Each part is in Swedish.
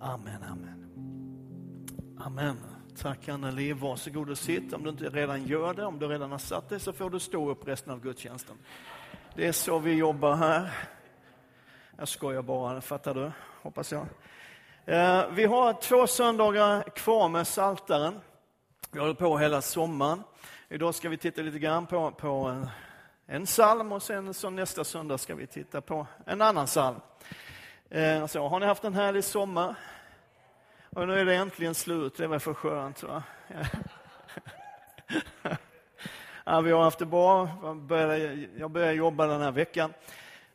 Amen, amen. Amen. Tack Anneli. Varsågod och sitt. Om du inte redan gör det, om du redan har satt dig så får du stå upp resten av gudstjänsten. Det är så vi jobbar här. Jag skojar bara, fattar du? Hoppas jag. Eh, vi har två söndagar kvar med Saltaren. Vi håller på hela sommaren. Idag ska vi titta lite grann på, på en psalm och sen så nästa söndag ska vi titta på en annan psalm. Eh, så, har ni haft en härlig sommar? Och nu är det äntligen slut, det var för skönt. Va? Ja, vi har haft det bra. Jag började, jag började jobba den här veckan.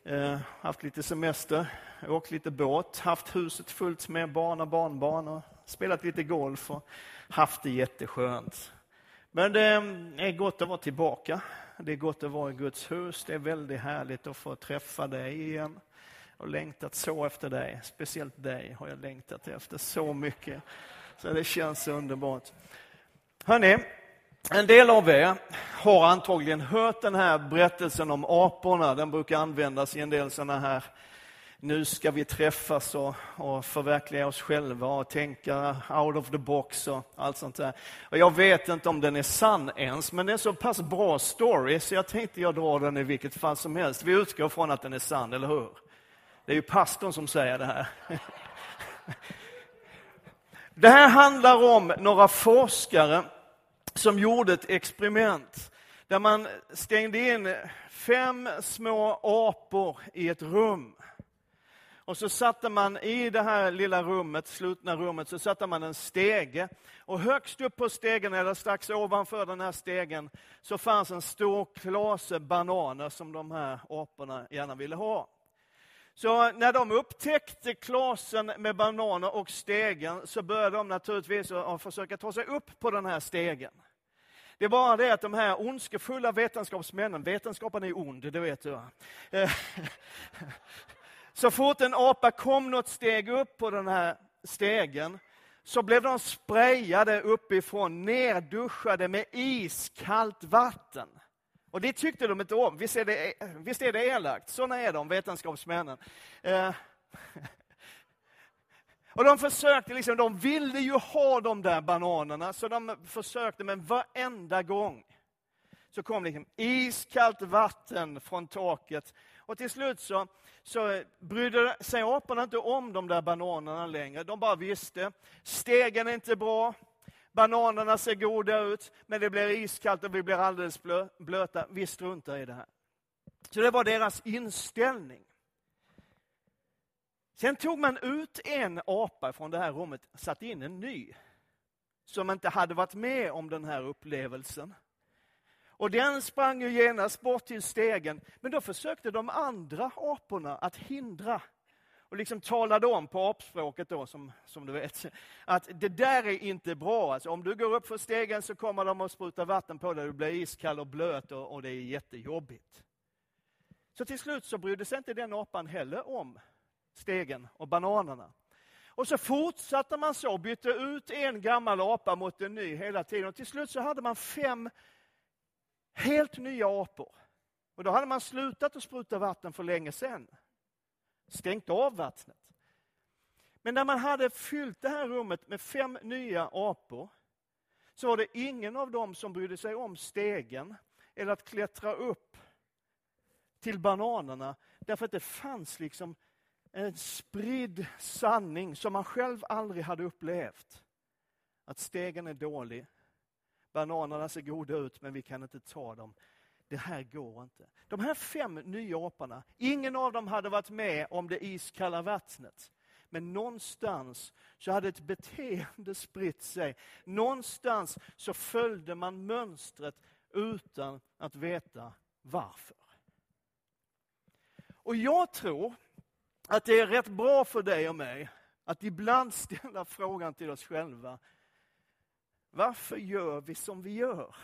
Eh, haft lite semester, åkt lite båt, haft huset fullt med barn och barnbarn och spelat lite golf och haft det jätteskönt. Men det mm, är gott att vara tillbaka. Det är gott att vara i Guds hus. Det är väldigt härligt att få träffa dig igen och längtat så efter dig. Speciellt dig har jag längtat efter så mycket. Så det känns underbart. Hörrni, en del av er har antagligen hört den här berättelsen om aporna. Den brukar användas i en del sådana här nu ska vi träffas och, och förverkliga oss själva och tänka out of the box och allt sånt där. Och jag vet inte om den är sann ens, men det är en så pass bra story så jag tänkte jag drar den i vilket fall som helst. Vi utgår från att den är sann, eller hur? Det är ju pastorn som säger det här. Det här handlar om några forskare som gjorde ett experiment där man stängde in fem små apor i ett rum. Och så satte man i det här lilla rummet, slutna rummet, så satte man en stege. Och högst upp på stegen, eller strax ovanför den här stegen, så fanns en stor klase bananer som de här aporna gärna ville ha. Så när de upptäckte klasen med bananer och stegen så började de naturligtvis att försöka ta sig upp på den här stegen. Det är bara det att de här ondskefulla vetenskapsmännen, vetenskapen är ond, det vet du. Eh, så fort en apa kom något steg upp på den här stegen så blev de sprayade uppifrån, nerduschade med iskallt vatten. Och det tyckte de inte om. Visst är det, visst är det elakt? Sådana är de, vetenskapsmännen. Eh. Och de försökte, liksom, de ville ju ha de där bananerna, så de försökte, men varenda gång så kom liksom iskallt vatten från taket. Och till slut så, så brydde sig aporna inte om de där bananerna längre. De bara visste, stegen är inte bra, Bananerna ser goda ut, men det blir iskallt och vi blir alldeles blöta. Vi struntar i det här. Så det var deras inställning. Sen tog man ut en apa från det här rummet, och satte in en ny, som inte hade varit med om den här upplevelsen. Och den sprang ju genast bort till stegen, men då försökte de andra aporna att hindra och liksom talade om på apspråket då, som, som du vet, att det där är inte bra. Alltså, om du går upp för stegen så kommer de att spruta vatten på dig, du blir iskall och blöt och, och det är jättejobbigt. Så till slut så brydde sig inte den apan heller om stegen och bananerna. Och så fortsatte man så, bytte ut en gammal apa mot en ny hela tiden. Och till slut så hade man fem helt nya apor. Och då hade man slutat att spruta vatten för länge sedan stängt av vattnet. Men när man hade fyllt det här rummet med fem nya apor så var det ingen av dem som brydde sig om stegen eller att klättra upp till bananerna därför att det fanns liksom en spridd sanning som man själv aldrig hade upplevt. Att stegen är dålig, bananerna ser goda ut men vi kan inte ta dem det här går inte. De här fem nya aporna, ingen av dem hade varit med om det iskalla vattnet. Men någonstans så hade ett beteende spritt sig. Någonstans så följde man mönstret utan att veta varför. Och jag tror att det är rätt bra för dig och mig att ibland ställa frågan till oss själva. Varför gör vi som vi gör?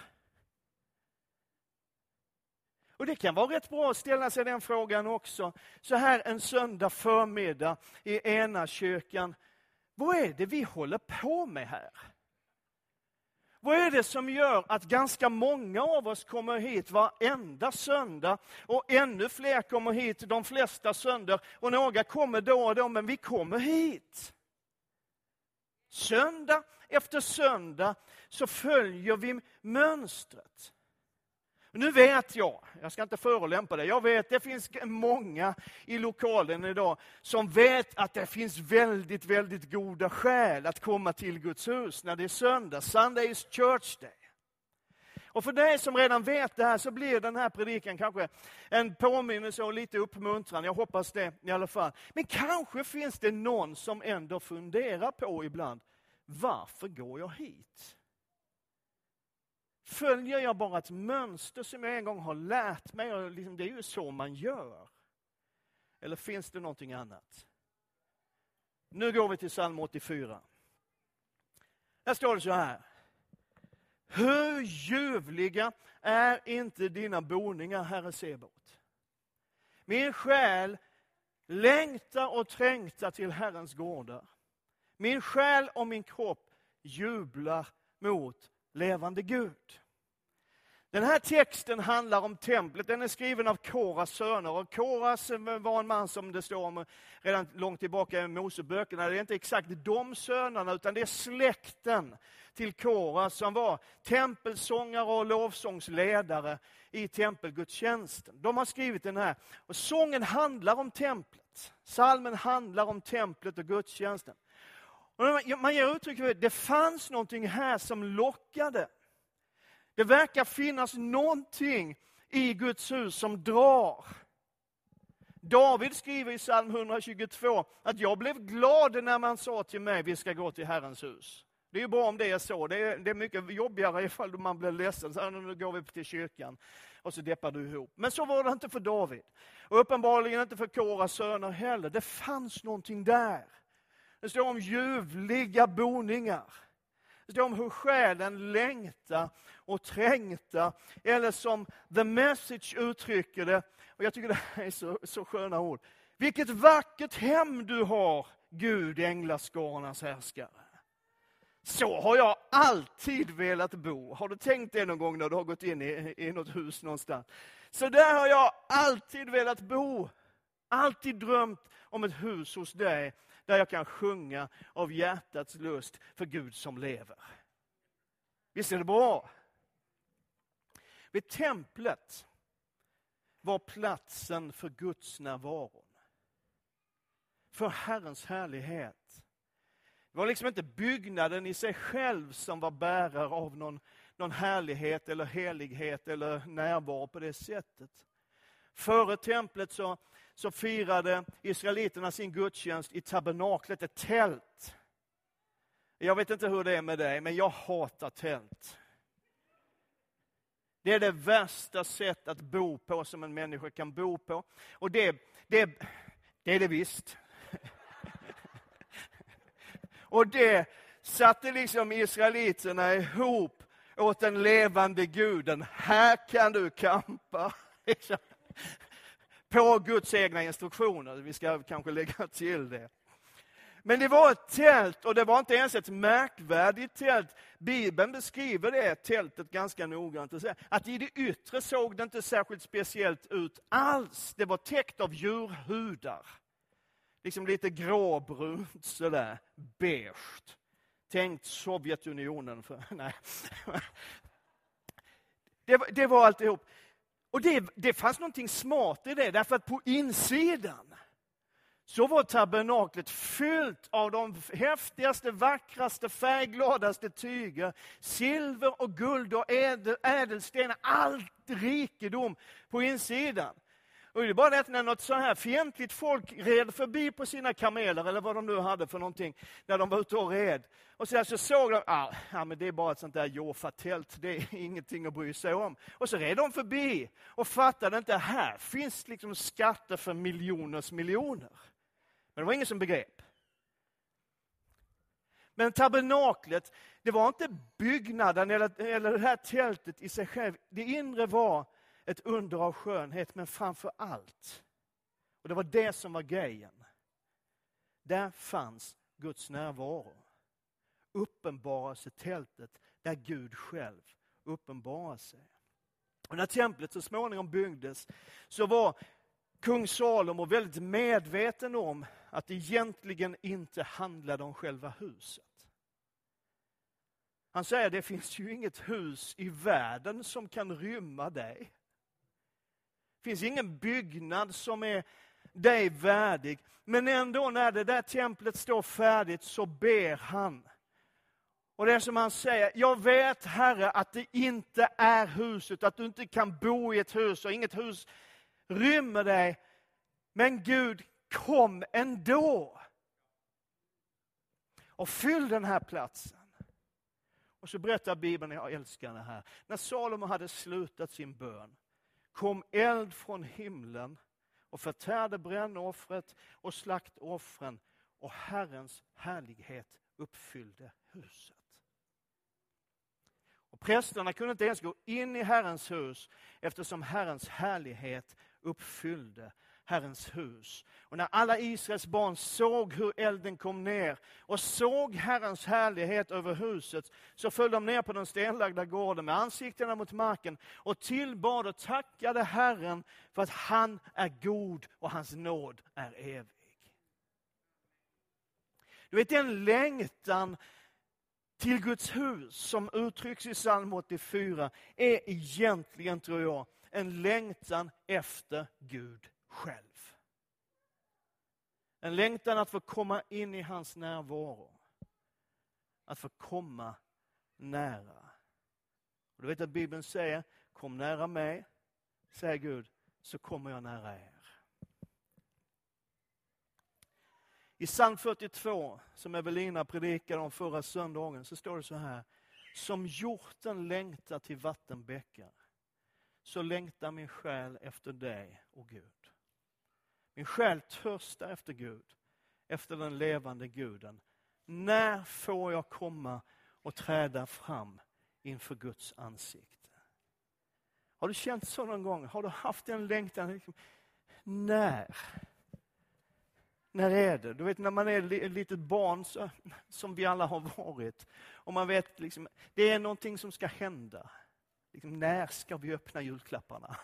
Och det kan vara rätt bra att ställa sig den frågan också, så här en söndag förmiddag i ena kyrkan. Vad är det vi håller på med här? Vad är det som gör att ganska många av oss kommer hit varenda söndag och ännu fler kommer hit de flesta söndagar och några kommer då och då, men vi kommer hit. Söndag efter söndag så följer vi mönstret. Nu vet jag, jag ska inte förolämpa dig, jag vet det finns många i lokalen idag som vet att det finns väldigt, väldigt goda skäl att komma till Guds hus när det är söndag. Sunday is church day. Och för dig som redan vet det här så blir den här predikan kanske en påminnelse och lite uppmuntran. Jag hoppas det i alla fall. Men kanske finns det någon som ändå funderar på ibland, varför går jag hit? Följer jag bara ett mönster som jag en gång har lärt mig? Och liksom, det är ju så man gör. Eller finns det någonting annat? Nu går vi till psalm 84. Här står det så här. Hur ljuvliga är inte dina boningar, Herre Sebot? Min själ längtar och trängtar till Herrens gårdar. Min själ och min kropp jublar mot levande Gud. Den här texten handlar om templet. Den är skriven av Koras söner. Och Koras var en man som det står om redan långt tillbaka i Moseböckerna. Det är inte exakt de sönerna, utan det är släkten till Koras som var tempelsångare och lovsångsledare i tempelgudstjänsten. De har skrivit den här. Och sången handlar om templet. Salmen handlar om templet och gudstjänsten. Och man ger uttryck för att det fanns någonting här som lockade. Det verkar finnas någonting i Guds hus som drar. David skriver i psalm 122 att jag blev glad när man sa till mig vi ska gå till Herrens hus. Det är ju bra om det är så. Det är, det är mycket jobbigare ifall man blir ledsen. Så nu går vi till kyrkan och så deppar du ihop. Men så var det inte för David. Och uppenbarligen inte för Koras söner heller. Det fanns någonting där. Det står om ljuvliga boningar. Det om hur själen längtar och trängtar. Eller som The Message uttrycker det, och jag tycker det här är så, så sköna ord. Vilket vackert hem du har, Gud, änglaskarornas härskare. Så har jag alltid velat bo. Har du tänkt det någon gång när du har gått in i, i något hus någonstans? Så där har jag alltid velat bo. Alltid drömt om ett hus hos dig där jag kan sjunga av hjärtats lust för Gud som lever. Visst är det bra? Vid templet var platsen för Guds närvaro. För Herrens härlighet. Det var liksom inte byggnaden i sig själv som var bärare av någon, någon härlighet eller helighet eller närvaro på det sättet. Före templet så så firade israeliterna sin gudstjänst i tabernaklet, ett tält. Jag vet inte hur det är med dig, men jag hatar tält. Det är det värsta sätt att bo på som en människa kan bo på. Och det, det, det är det visst. Och det satte liksom israeliterna ihop åt den levande guden. Här kan du kampa. Liksom på Guds egna instruktioner. Vi ska kanske lägga till det. Men det var ett tält och det var inte ens ett märkvärdigt tält. Bibeln beskriver det tältet ganska noggrant. Och säger att i det yttre såg det inte särskilt speciellt ut alls. Det var täckt av djurhudar. Liksom lite gråbrunt sådär, beige. Tänkt Sovjetunionen. För, nej. Det, det var alltihop. Och det, det fanns någonting smart i det, därför att på insidan så var tabernaklet fyllt av de häftigaste, vackraste, färggladaste tyger. Silver och guld och ädelstenar, allt rikedom på insidan. Och det är bara det att när något så här fientligt folk red förbi på sina kameler, eller vad de nu hade för någonting, när de var ute och red. Och så, så såg de, ah, ja men det är bara ett sånt där Jofa-tält, det är ingenting att bry sig om. Och så red de förbi och fattade inte, här finns liksom skatter för miljoners miljoner. Men det var ingen som begrep. Men tabernaklet, det var inte byggnaden eller, eller det här tältet i sig själv. Det inre var ett under av skönhet, men framför allt, och det var det som var grejen, där fanns Guds närvaro. Uppenbarelsetältet där Gud själv uppenbarar sig. Och när templet så småningom byggdes så var kung Salomo väldigt medveten om att det egentligen inte handlade om själva huset. Han säger det finns ju inget hus i världen som kan rymma dig. Det finns ingen byggnad som är dig värdig. Men ändå när det där templet står färdigt så ber han. Och det är som han säger, jag vet Herre att det inte är huset, att du inte kan bo i ett hus och inget hus rymmer dig. Men Gud, kom ändå. Och fyll den här platsen. Och så berättar Bibeln, jag älskar det här, när Salomo hade slutat sin bön kom eld från himlen och förtärde brännoffret och slaktoffren och Herrens härlighet uppfyllde huset. Och prästerna kunde inte ens gå in i Herrens hus eftersom Herrens härlighet uppfyllde Herrens hus. Och när alla Israels barn såg hur elden kom ner och såg Herrens härlighet över huset, så föll de ner på den stenlagda gården med ansiktena mot marken och tillbad och tackade Herren för att han är god och hans nåd är evig. Du vet den längtan till Guds hus som uttrycks i psalm 84 är egentligen, tror jag, en längtan efter Gud själv. En längtan att få komma in i hans närvaro. Att få komma nära. Och du vet att Bibeln säger, kom nära mig, säger Gud, så kommer jag nära er. I psalm 42, som Evelina predikade om förra söndagen, så står det så här. Som hjorten längtar till vattenbäckar, så längtar min själ efter dig, o Gud. Min själ törstar efter Gud, efter den levande guden. När får jag komma och träda fram inför Guds ansikte? Har du känt så någon gång? Har du haft en längtan? Liksom, när? När är det? Du vet när man är ett litet barn, så, som vi alla har varit, och man vet liksom, det är någonting som ska hända. Liksom, när ska vi öppna julklapparna?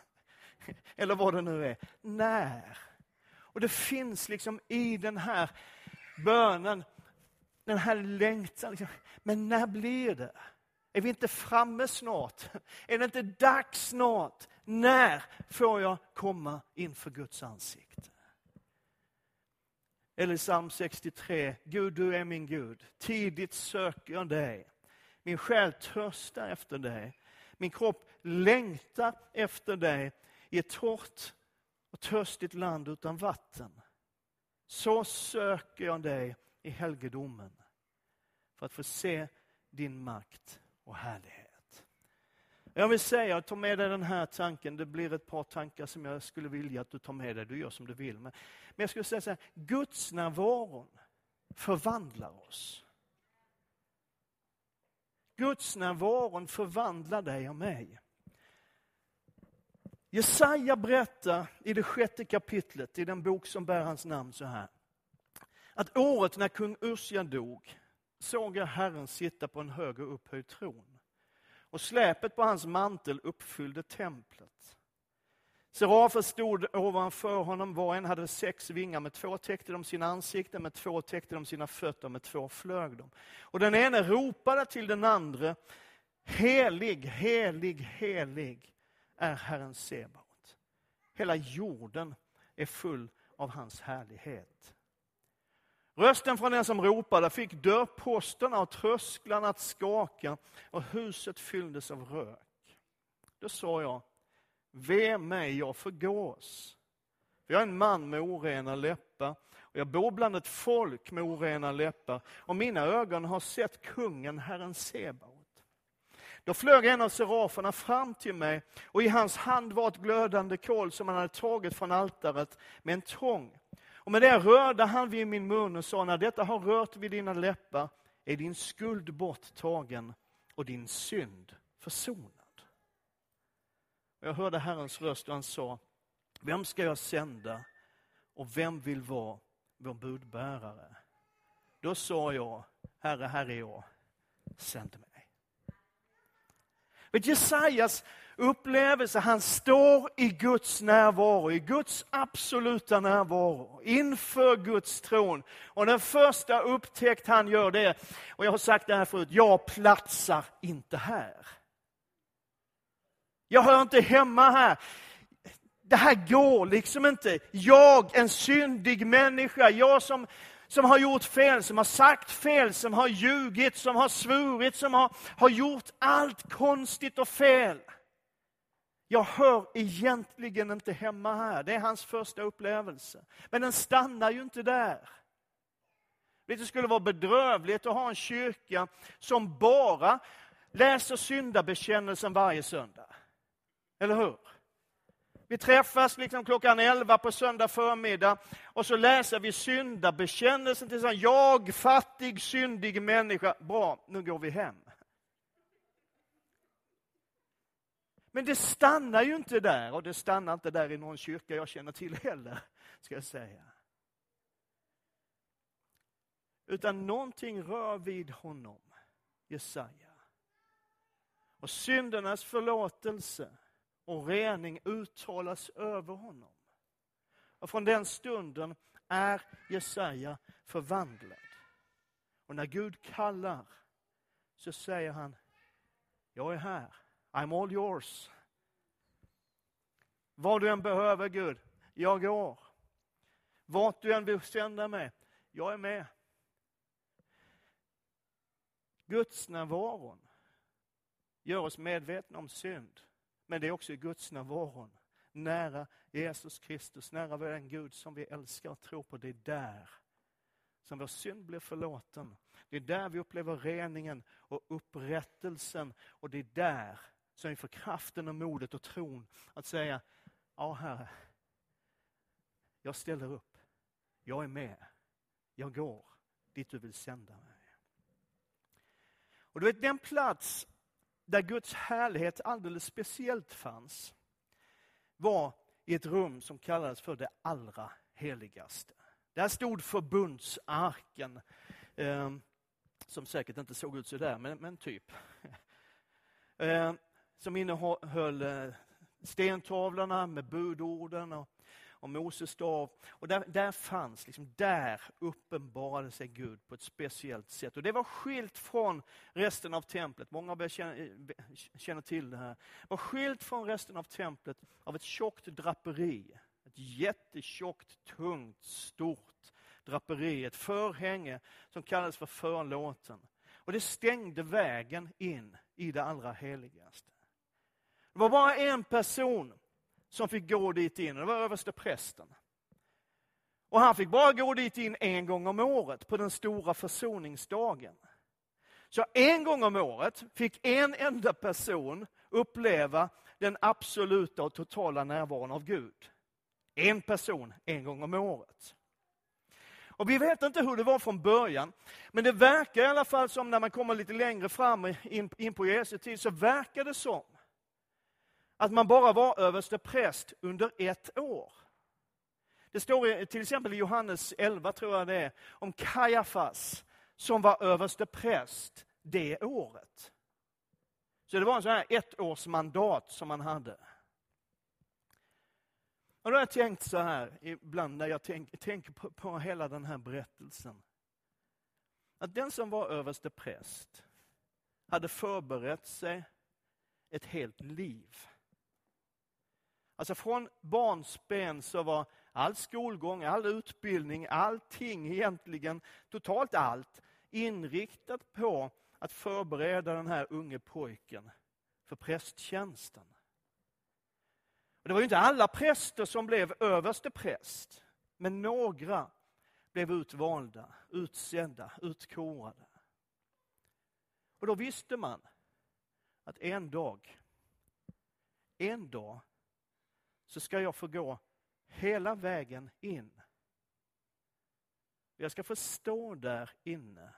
Eller vad det nu är. När? Och det finns liksom i den här bönen, den här längtan. Liksom, men när blir det? Är vi inte framme snart? Är det inte dags snart? När får jag komma inför Guds ansikte? Eller psalm 63, Gud du är min Gud, tidigt söker jag dig. Min själ törstar efter dig. Min kropp längtar efter dig i ett torrt och törstigt land utan vatten. Så söker jag dig i helgedomen för att få se din makt och härlighet. Jag vill säga, ta med dig den här tanken, det blir ett par tankar som jag skulle vilja att du tar med dig, du gör som du vill. Men, men jag skulle säga så här, Guds närvaron förvandlar oss. Guds närvaron förvandlar dig och mig. Jesaja berättar i det sjätte kapitlet i den bok som bär hans namn så här. Att året när kung Usja dog såg jag Herren sitta på en hög och upphöjd tron. Och släpet på hans mantel uppfyllde templet. Serafer stod ovanför honom, var en hade sex vingar, med två täckte de sina ansikten, med två täckte de sina fötter, med två flög de. Och den ene ropade till den andra, helig, helig, helig är Herren Sebaot. Hela jorden är full av hans härlighet. Rösten från den som ropade fick dörrposterna och trösklarna att skaka och huset fylldes av rök. Då sa jag, ve mig, jag förgås. Jag är en man med orena läppar och jag bor bland ett folk med orena läppar och mina ögon har sett kungen, Herren Sebaot. Då flög en av seraferna fram till mig och i hans hand var ett glödande kol som han hade tagit från altaret med en tång. Och med det rörde han vid min mun och sa, när detta har rört vid dina läppar är din skuld borttagen och din synd försonad. Jag hörde Herrens röst och han sa, vem ska jag sända och vem vill vara vår budbärare? Då sa jag, Herre, här är jag, sänd mig. Vet, Jesajas upplevelse, han står i Guds närvaro, i Guds absoluta närvaro, inför Guds tron. Och den första upptäckt han gör det, och jag har sagt det här förut, jag platsar inte här. Jag hör inte hemma här. Det här går liksom inte. Jag, en syndig människa, jag som som har gjort fel, som har sagt fel, som har ljugit, som har svurit, som har, har gjort allt konstigt och fel. Jag hör egentligen inte hemma här. Det är hans första upplevelse. Men den stannar ju inte där. Det skulle vara bedrövligt att ha en kyrka som bara läser syndabekännelsen varje söndag. Eller hur? Vi träffas liksom klockan 11 på söndag förmiddag och så läser vi syndabekännelsen tillsammans. Jag, fattig, syndig människa. Bra, nu går vi hem. Men det stannar ju inte där och det stannar inte där i någon kyrka jag känner till heller, ska jag säga. Utan någonting rör vid honom, Jesaja. Och syndernas förlåtelse och rening uttalas över honom. Och från den stunden är Jesaja förvandlad. Och när Gud kallar så säger han, jag är här, I'm all yours. Vad du än behöver Gud, jag går. Vart du än vill sända mig, jag är med. Guds närvaron gör oss medvetna om synd. Men det är också i Guds närvaron, nära Jesus Kristus, nära den Gud som vi älskar och tror på. Det är där som vår synd blir förlåten. Det är där vi upplever reningen och upprättelsen. Och det är där som vi får kraften och modet och tron att säga, ja Herre, jag ställer upp. Jag är med. Jag går dit du vill sända mig. Och du vet den plats där Guds härlighet alldeles speciellt fanns, var i ett rum som kallades för det allra heligaste. Där stod förbundsarken, eh, som säkert inte såg ut så där, men, men typ. Eh, som innehöll eh, stentavlorna med budorden och och Moses stav. Och där, där fanns, liksom, där uppenbarade sig Gud på ett speciellt sätt. Och det var skilt från resten av templet. Många av er känner, eh, känner till det här. Det var skilt från resten av templet av ett tjockt draperi. Ett jättetjockt, tungt, stort draperi. Ett förhänge som kallades för förlåten. Och det stängde vägen in i det allra heligaste. Det var bara en person som fick gå dit in. Det var överste prästen. Och han fick bara gå dit in en gång om året på den stora försoningsdagen. Så en gång om året fick en enda person uppleva den absoluta och totala närvaron av Gud. En person en gång om året. Och Vi vet inte hur det var från början, men det verkar i alla fall som när man kommer lite längre fram in, in på Jesu tid, så verkar det som att man bara var överste präst under ett år. Det står till exempel i Johannes 11, tror jag det är, om Kajafas som var överste präst det året. Så det var en sån här ettårsmandat som man hade. Och då har jag tänkt så här ibland när jag tänker tänk på, på hela den här berättelsen. Att den som var överste präst hade förberett sig ett helt liv Alltså från barnsben så var all skolgång, all utbildning, allting egentligen, totalt allt, inriktat på att förbereda den här unge pojken för prästtjänsten. Och det var ju inte alla präster som blev överste präst, men några blev utvalda, utsedda, utkorade. Och då visste man att en dag, en dag så ska jag få gå hela vägen in. Jag ska få stå där inne,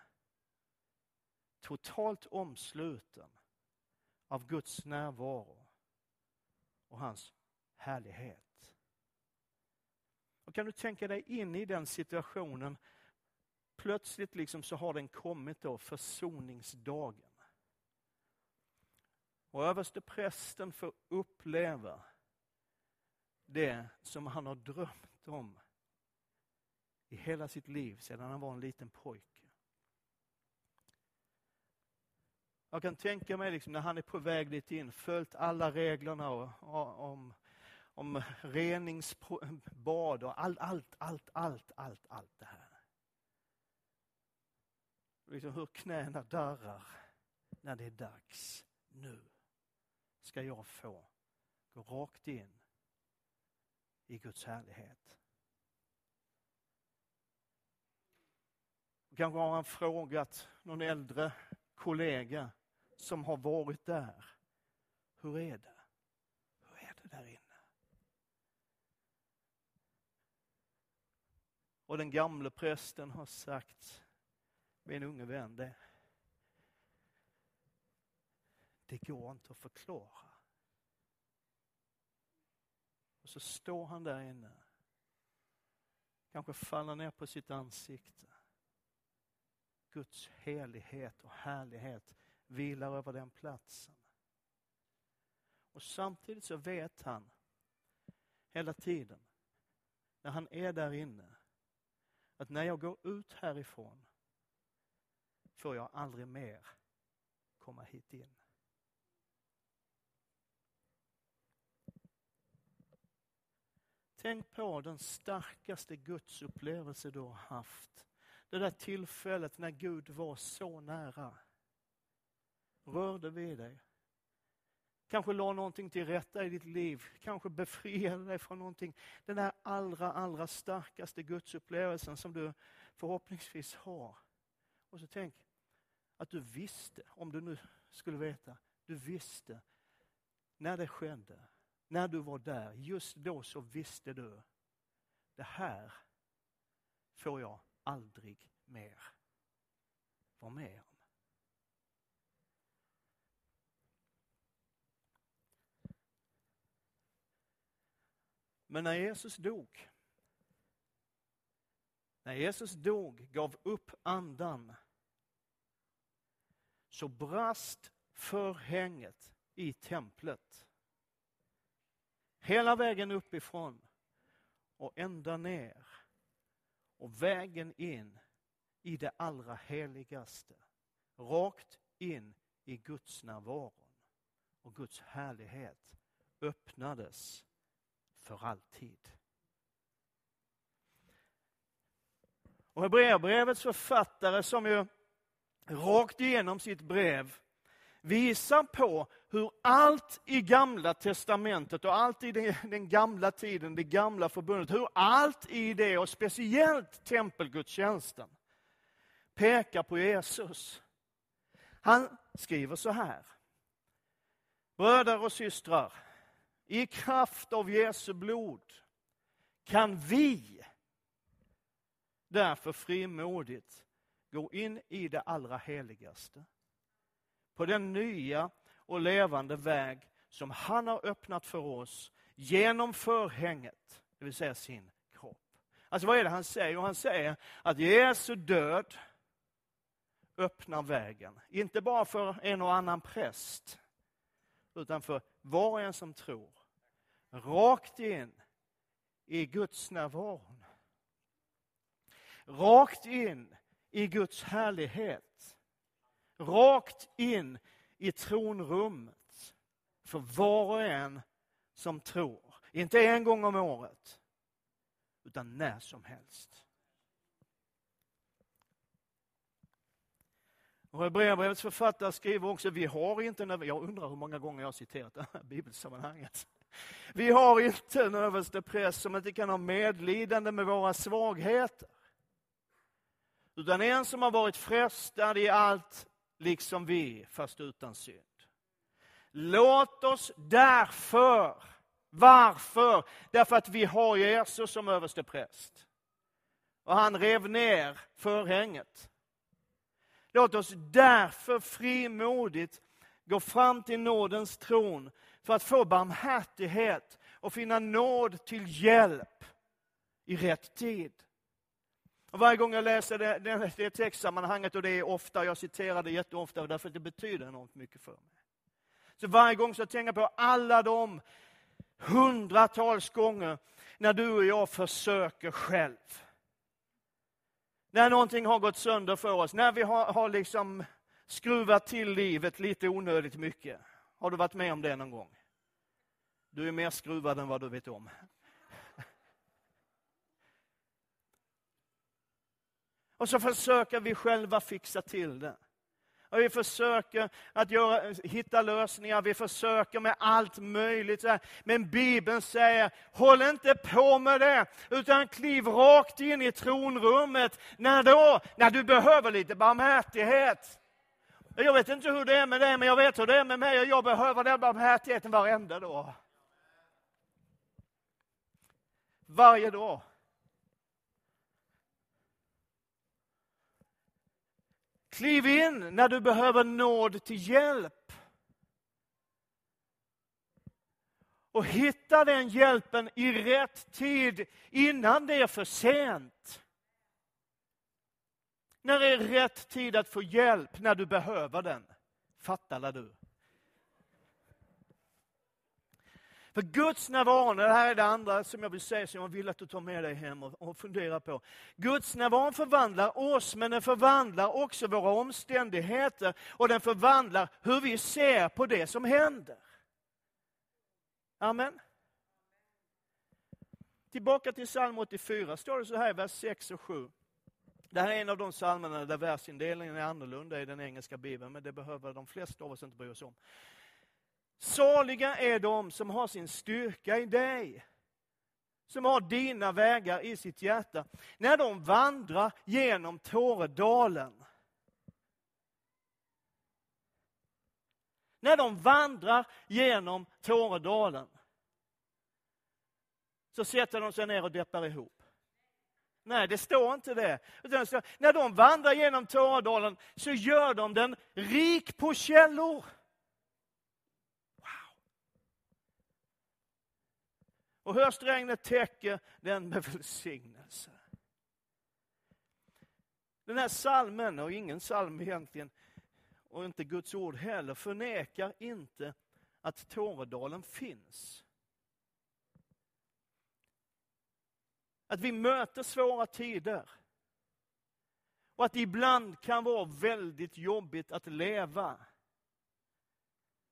totalt omsluten av Guds närvaro och hans härlighet. Och Kan du tänka dig in i den situationen? Plötsligt liksom så har den kommit då, försoningsdagen. Och överste prästen får uppleva det som han har drömt om i hela sitt liv sedan han var en liten pojke. Jag kan tänka mig liksom när han är på väg dit in, följt alla reglerna och, och, om, om reningsbad och allt, allt, allt, allt, allt, allt det här. Liksom hur knäna darrar när det är dags. Nu ska jag få gå rakt in i Guds härlighet. Kanske har han frågat någon äldre kollega som har varit där. Hur är det? Hur är det där inne? Och den gamle prästen har sagt, min unge vän, det, det går inte att förklara. Och så står han där inne. Kanske faller ner på sitt ansikte. Guds helighet och härlighet vilar över den platsen. Och samtidigt så vet han hela tiden, när han är där inne, att när jag går ut härifrån får jag aldrig mer komma hit in. Tänk på den starkaste gudsupplevelse du har haft. Det där tillfället när Gud var så nära. Rörde vid dig. Kanske la någonting till rätta i ditt liv. Kanske befriade dig från någonting. Den där allra, allra starkaste gudsupplevelsen som du förhoppningsvis har. Och så tänk att du visste, om du nu skulle veta, du visste när det skedde när du var där, just då så visste du, det här får jag aldrig mer vara med om. Men när Jesus dog, när Jesus dog, gav upp andan, så brast förhänget i templet. Hela vägen uppifrån och ända ner. Och vägen in i det allra heligaste. Rakt in i Guds närvaron. Och Guds härlighet öppnades för alltid. Och Hebreerbrevets författare som ju rakt igenom sitt brev visar på hur allt i gamla testamentet och allt i den gamla tiden, det gamla förbundet, hur allt i det och speciellt tempelgudstjänsten pekar på Jesus. Han skriver så här. Bröder och systrar, i kraft av Jesu blod kan vi därför frimodigt gå in i det allra heligaste på den nya och levande väg som han har öppnat för oss genom förhänget, det vill säga sin kropp. Alltså vad är det han säger? Jo, han säger att Jesu död öppnar vägen. Inte bara för en och annan präst, utan för var och en som tror. Rakt in i Guds närvaro. Rakt in i Guds härlighet rakt in i tronrummet för var och en som tror. Inte en gång om året, utan när som helst. Hebreerbrevets författare skriver också, vi har inte, jag undrar hur många gånger jag har citerat det här bibelsammanhanget. Vi har inte en överste präst som inte kan ha medlidande med våra svagheter. Utan en som har varit frestad i allt liksom vi, fast utan synd. Låt oss därför, varför? Därför att vi har Jesus som överste präst. Och han rev ner förhänget. Låt oss därför frimodigt gå fram till nådens tron för att få barmhärtighet och finna nåd till hjälp i rätt tid. Och varje gång jag läser det, det, det textsammanhanget, och det är ofta, jag citerar det jätteofta därför att det betyder enormt mycket för mig. Så varje gång så tänker jag på alla de hundratals gånger när du och jag försöker själv. När någonting har gått sönder för oss, när vi har, har liksom skruvat till livet lite onödigt mycket. Har du varit med om det någon gång? Du är mer skruvad än vad du vet om. Och så försöker vi själva fixa till det. Och vi försöker att göra, hitta lösningar, vi försöker med allt möjligt. Men Bibeln säger, håll inte på med det, utan kliv rakt in i tronrummet. När då? När du behöver lite barmhärtighet. Jag vet inte hur det är med dig, men jag vet hur det är med mig och jag behöver den barmhärtigheten varenda dag. Varje dag. Kliv in när du behöver nåd till hjälp. Och hitta den hjälpen i rätt tid innan det är för sent. När det är rätt tid att få hjälp? När du behöver den. Fattar du? För Guds närvaro, det här är det andra som jag vill säga, som jag vill att du tar med dig hem och, och funderar på. Guds närvaro förvandlar oss, men den förvandlar också våra omständigheter och den förvandlar hur vi ser på det som händer. Amen. Tillbaka till psalm 84, står det så här i vers 6 och 7. Det här är en av de psalmerna där versindelningen är annorlunda i den engelska bibeln, men det behöver de flesta av oss inte bry oss om. Saliga är de som har sin styrka i dig, som har dina vägar i sitt hjärta, när de vandrar genom Tåredalen. När de vandrar genom Tåredalen så sätter de sig ner och deppar ihop. Nej, det står inte det. Utan det står, när de vandrar genom Tåredalen så gör de den rik på källor. Wow. Och höstregnet täcker den med välsignelse. Den här salmen, och ingen psalm egentligen, och inte Guds ord heller, förnekar inte att Tåredalen finns. Att vi möter svåra tider. Och att det ibland kan vara väldigt jobbigt att leva.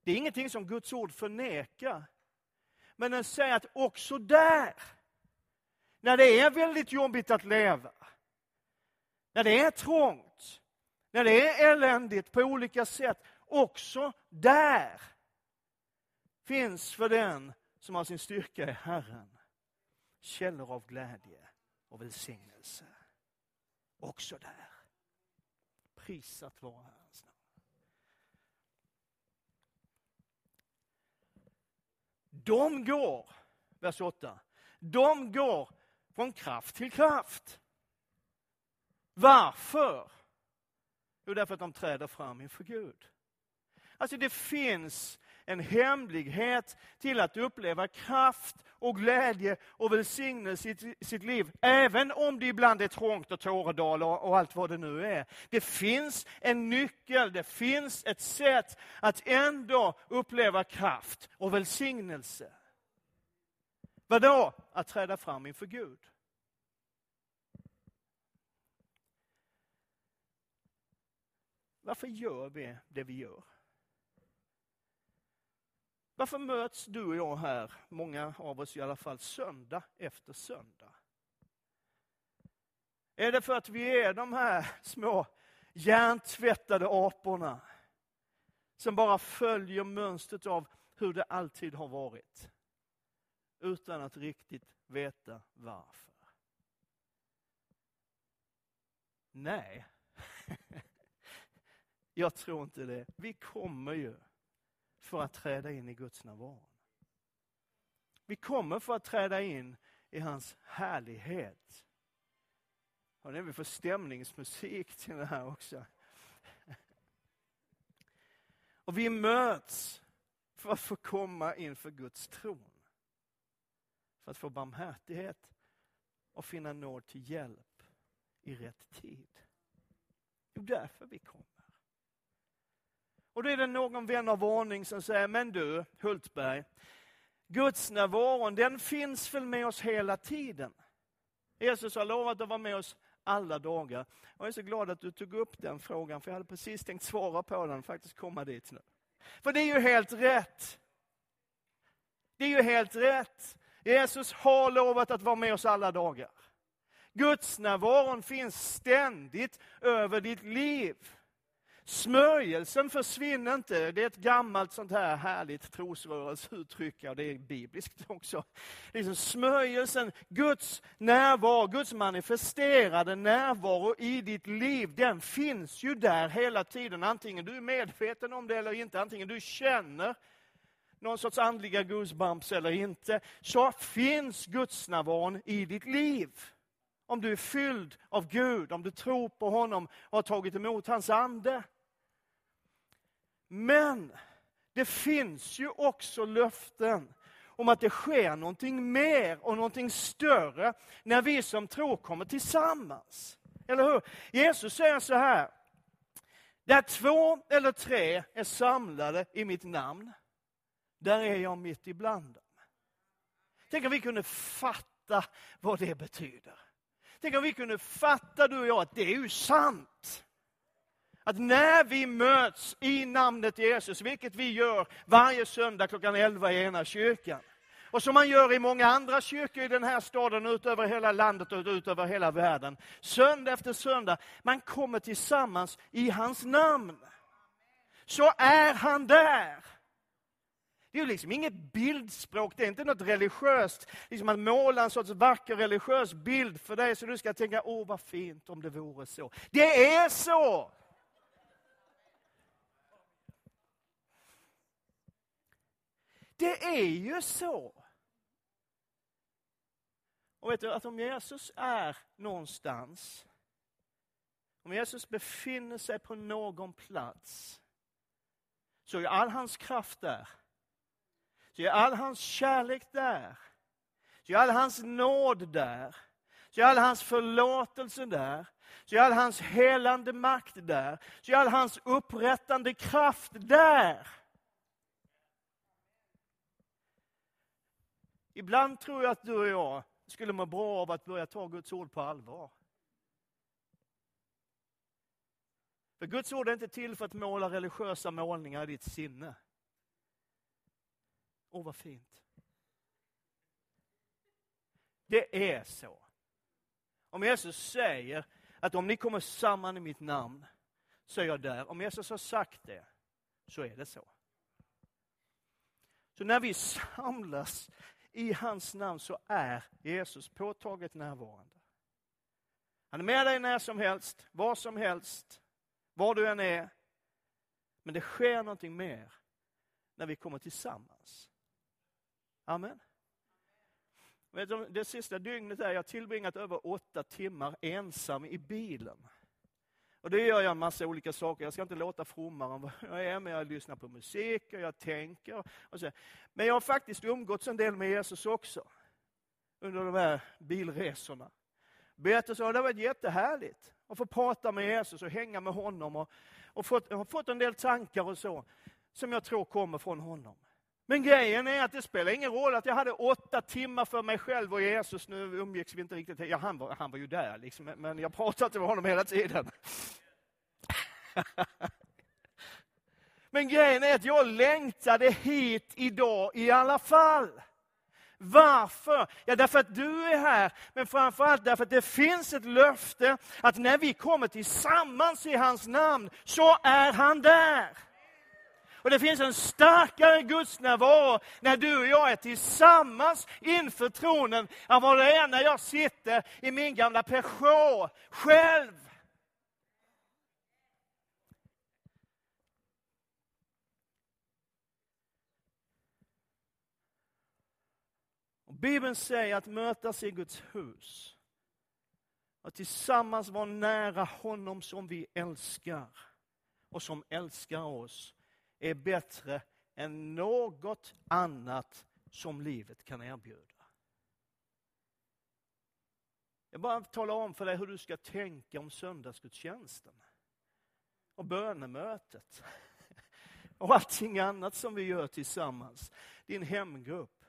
Det är ingenting som Guds ord förnekar. Men den säger att också där, när det är väldigt jobbigt att leva, när det är trångt, när det är eländigt på olika sätt, också där finns för den som har sin styrka i Herren källor av glädje och välsignelse. Också där. Prisat vara Herren namn. De går, vers 8, de går från kraft till kraft. Varför? Jo, därför att de träder fram inför Gud. Alltså det finns en hemlighet till att uppleva kraft och glädje och välsignelse i sitt liv, även om det ibland är trångt och tåredal och allt vad det nu är. Det finns en nyckel, det finns ett sätt att ändå uppleva kraft och välsignelse. Vadå? Att träda fram inför Gud. Varför gör vi det vi gör? Varför möts du och jag här, många av oss i alla fall, söndag efter söndag? Är det för att vi är de här små hjärntvättade aporna som bara följer mönstret av hur det alltid har varit? Utan att riktigt veta varför. Nej, jag tror inte det. Vi kommer ju för att träda in i Guds närvaro. Vi kommer för att träda in i hans härlighet. Och nu vi för stämningsmusik till det här också. Och vi möts för att få komma inför Guds tron. För att få barmhärtighet och finna nåd till hjälp i rätt tid. Det är därför vi kommer. Och då är det någon vän av ordning som säger, men du Hultberg, Guds närvaro den finns väl med oss hela tiden? Jesus har lovat att vara med oss alla dagar. Jag är så glad att du tog upp den frågan, för jag hade precis tänkt svara på den, faktiskt komma dit nu. För det är ju helt rätt. Det är ju helt rätt. Jesus har lovat att vara med oss alla dagar. Guds närvaro finns ständigt över ditt liv. Smörjelsen försvinner inte. Det är ett gammalt sånt här härligt trosrörelseuttryck, och det är bibliskt också. Liksom smörjelsen, Guds närvaro, Guds manifesterade närvaro i ditt liv, den finns ju där hela tiden. Antingen du är medveten om det eller inte, antingen du känner någon sorts andliga goosebumps eller inte, så finns gudsnärvaron i ditt liv. Om du är fylld av Gud, om du tror på honom och har tagit emot hans ande. Men det finns ju också löften om att det sker någonting mer och någonting större när vi som tror kommer tillsammans. Eller hur? Jesus säger så här, där två eller tre är samlade i mitt namn, där är jag mitt ibland dem. Tänk om vi kunde fatta vad det betyder. Tänk om vi kunde fatta, du och jag, att det är ju sant. Att när vi möts i namnet Jesus, vilket vi gör varje söndag klockan 11 i ena kyrkan, och som man gör i många andra kyrkor i den här staden, ut över hela landet och ut över hela världen. Söndag efter söndag, man kommer tillsammans i hans namn. Så är han där. Det är liksom inget bildspråk, det är inte något religiöst, liksom att måla en sorts vacker religiös bild för dig så du ska tänka, åh vad fint om det vore så. Det är så! Det är ju så. Och vet du att om Jesus är någonstans, om Jesus befinner sig på någon plats, så är all hans kraft där. Så är all hans kärlek där. Så är all hans nåd där. Så är all hans förlåtelse där. Så är all hans helande makt där. Så är all hans upprättande kraft där. Ibland tror jag att du och jag skulle må bra av att börja ta Guds ord på allvar. För Guds ord är inte till för att måla religiösa målningar i ditt sinne. Åh, vad fint. Det är så. Om Jesus säger att om ni kommer samman i mitt namn, så är jag där. Om Jesus har sagt det, så är det så. Så när vi samlas i hans namn så är Jesus påtagligt närvarande. Han är med dig när som helst, var som helst, var du än är. Men det sker någonting mer när vi kommer tillsammans. Amen. Det sista dygnet har jag tillbringat över åtta timmar ensam i bilen. Och det gör jag en massa olika saker. Jag ska inte låta frommare än vad jag är, men jag lyssnar på musik och jag tänker. Och så. Men jag har faktiskt umgåtts en del med Jesus också. Under de här bilresorna. Bett det har varit jättehärligt att få prata med Jesus och hänga med honom. Och, och fått, jag har fått en del tankar och så, som jag tror kommer från honom. Men grejen är att det spelar ingen roll att jag hade åtta timmar för mig själv och Jesus. Nu umgicks vi inte riktigt. Ja, han, var, han var ju där, liksom, men jag pratade inte med honom hela tiden. men grejen är att jag längtade hit idag i alla fall. Varför? Ja, därför att du är här, men framförallt därför att det finns ett löfte att när vi kommer tillsammans i hans namn så är han där. Och det finns en starkare gudsnärvaro när du och jag är tillsammans inför tronen än vad det är när jag sitter i min gamla Peugeot själv. Och Bibeln säger att mötas i Guds hus. Att tillsammans vara nära honom som vi älskar och som älskar oss är bättre än något annat som livet kan erbjuda. Jag bara talar om för dig hur du ska tänka om söndagsgudstjänsten och bönemötet. och allting annat som vi gör tillsammans. Din hemgrupp,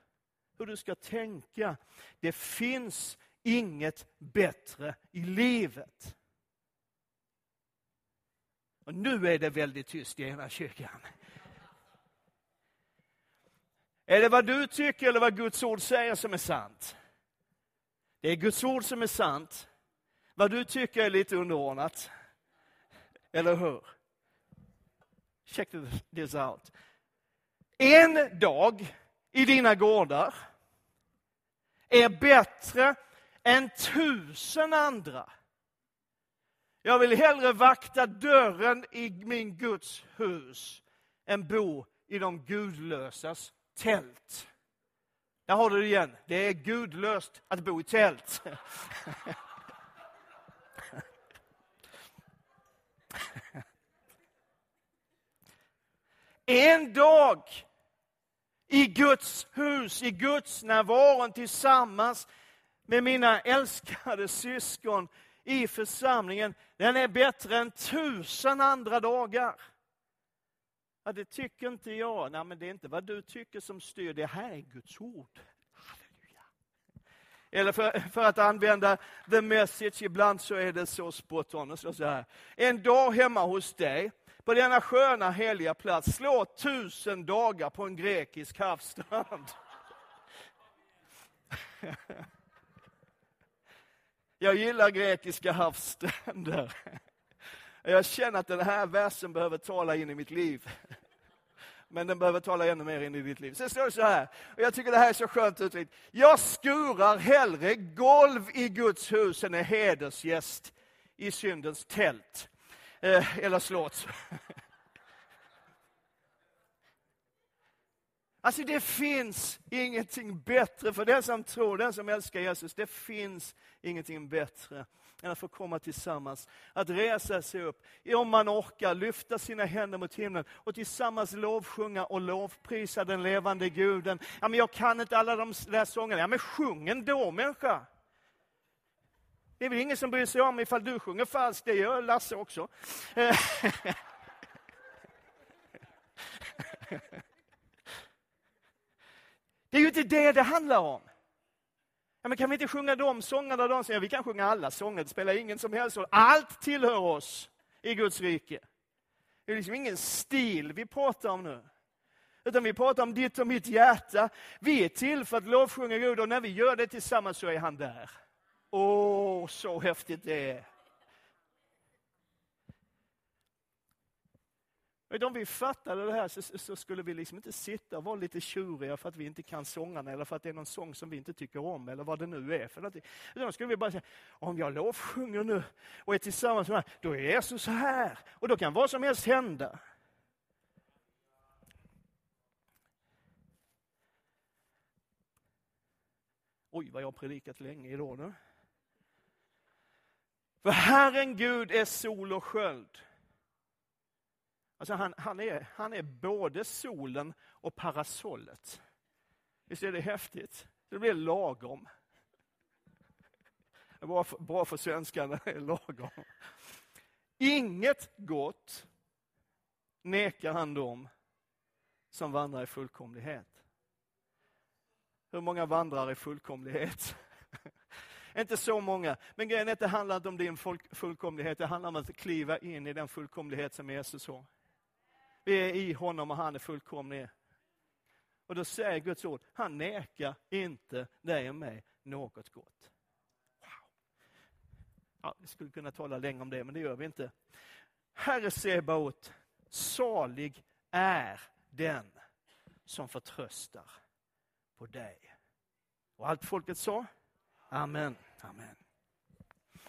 hur du ska tänka. Det finns inget bättre i livet. Och nu är det väldigt tyst i ena kyrkan. Är det vad du tycker eller vad Guds ord säger som är sant? Det är Guds ord som är sant. Vad du tycker är lite underordnat. Eller hur? Check this out. En dag i dina gårdar är bättre än tusen andra. Jag vill hellre vakta dörren i min Guds hus än bo i de gudlösas tält. Där har du det igen. Det är gudlöst att bo i tält. En dag i Guds hus, i Guds närvaron tillsammans med mina älskade syskon i församlingen, den är bättre än tusen andra dagar. Ja, det tycker inte jag. Nej, men det är inte vad du tycker som styr. Det här är Guds ord. Halleluja. Eller för, för att använda the message, ibland så är det så spot on. Så, så här. En dag hemma hos dig, på denna sköna heliga plats, slå tusen dagar på en grekisk havsstrand. Jag gillar grekiska havsstränder. Jag känner att den här versen behöver tala in i mitt liv. Men den behöver tala ännu mer in i ditt liv. Sen står det så här, och jag tycker det här är så skönt uttryckt. Jag skurar hellre golv i Guds hus än är hedersgäst i syndens tält. Eh, eller slott. Alltså det finns ingenting bättre för den som tror, den som älskar Jesus. Det finns ingenting bättre än att få komma tillsammans. Att resa sig upp, om man orkar, lyfta sina händer mot himlen och tillsammans lovsjunga och lovprisa den levande guden. Ja, men jag kan inte alla de där sångerna. Ja, men sjung ändå människa. Det är väl ingen som bryr sig om ifall du sjunger falskt, det gör Lasse också. Det är ju inte det det handlar om. Ja, men kan vi inte sjunga de sångerna de säger? Vi kan sjunga alla sånger, det spelar ingen som helst roll. Allt tillhör oss i Guds rike. Det är liksom ingen stil vi pratar om nu. Utan vi pratar om ditt och mitt hjärta. Vi är till för att lovsjunga Gud och när vi gör det tillsammans så är han där. Åh, så häftigt det är. Om vi fattade det här så, så, skulle vi liksom inte sitta och vara lite tjuriga för att vi inte kan sångarna eller för att det är någon sång som vi inte tycker om eller vad det nu är för någonting. Då skulle vi bara säga, om jag lovsjunger nu och är tillsammans med honom, då är Jesus här. Och då kan vad som helst hända. Oj, vad jag har predikat länge idag nu. För Herren Gud är sol och sköld. Alltså han, han, är, han är både solen och parasollet. Visst är det häftigt? Det blir lagom. Det är bra för, bra för svenskarna, det är lagom. Inget gott nekar han dem som vandrar i fullkomlighet. Hur många vandrar i fullkomlighet? Inte så många. Men grejen är att det handlar inte om din fullkomlighet, det handlar om att kliva in i den fullkomlighet som Jesus har. Vi är i honom och han är fullkomlig. Och då säger Guds ord, han nekar inte dig och mig något gott. Wow. Ja, vi skulle kunna tala länge om det, men det gör vi inte. Herre Sebaot, salig är den som förtröstar på dig. Och allt folket sa? Amen. Amen.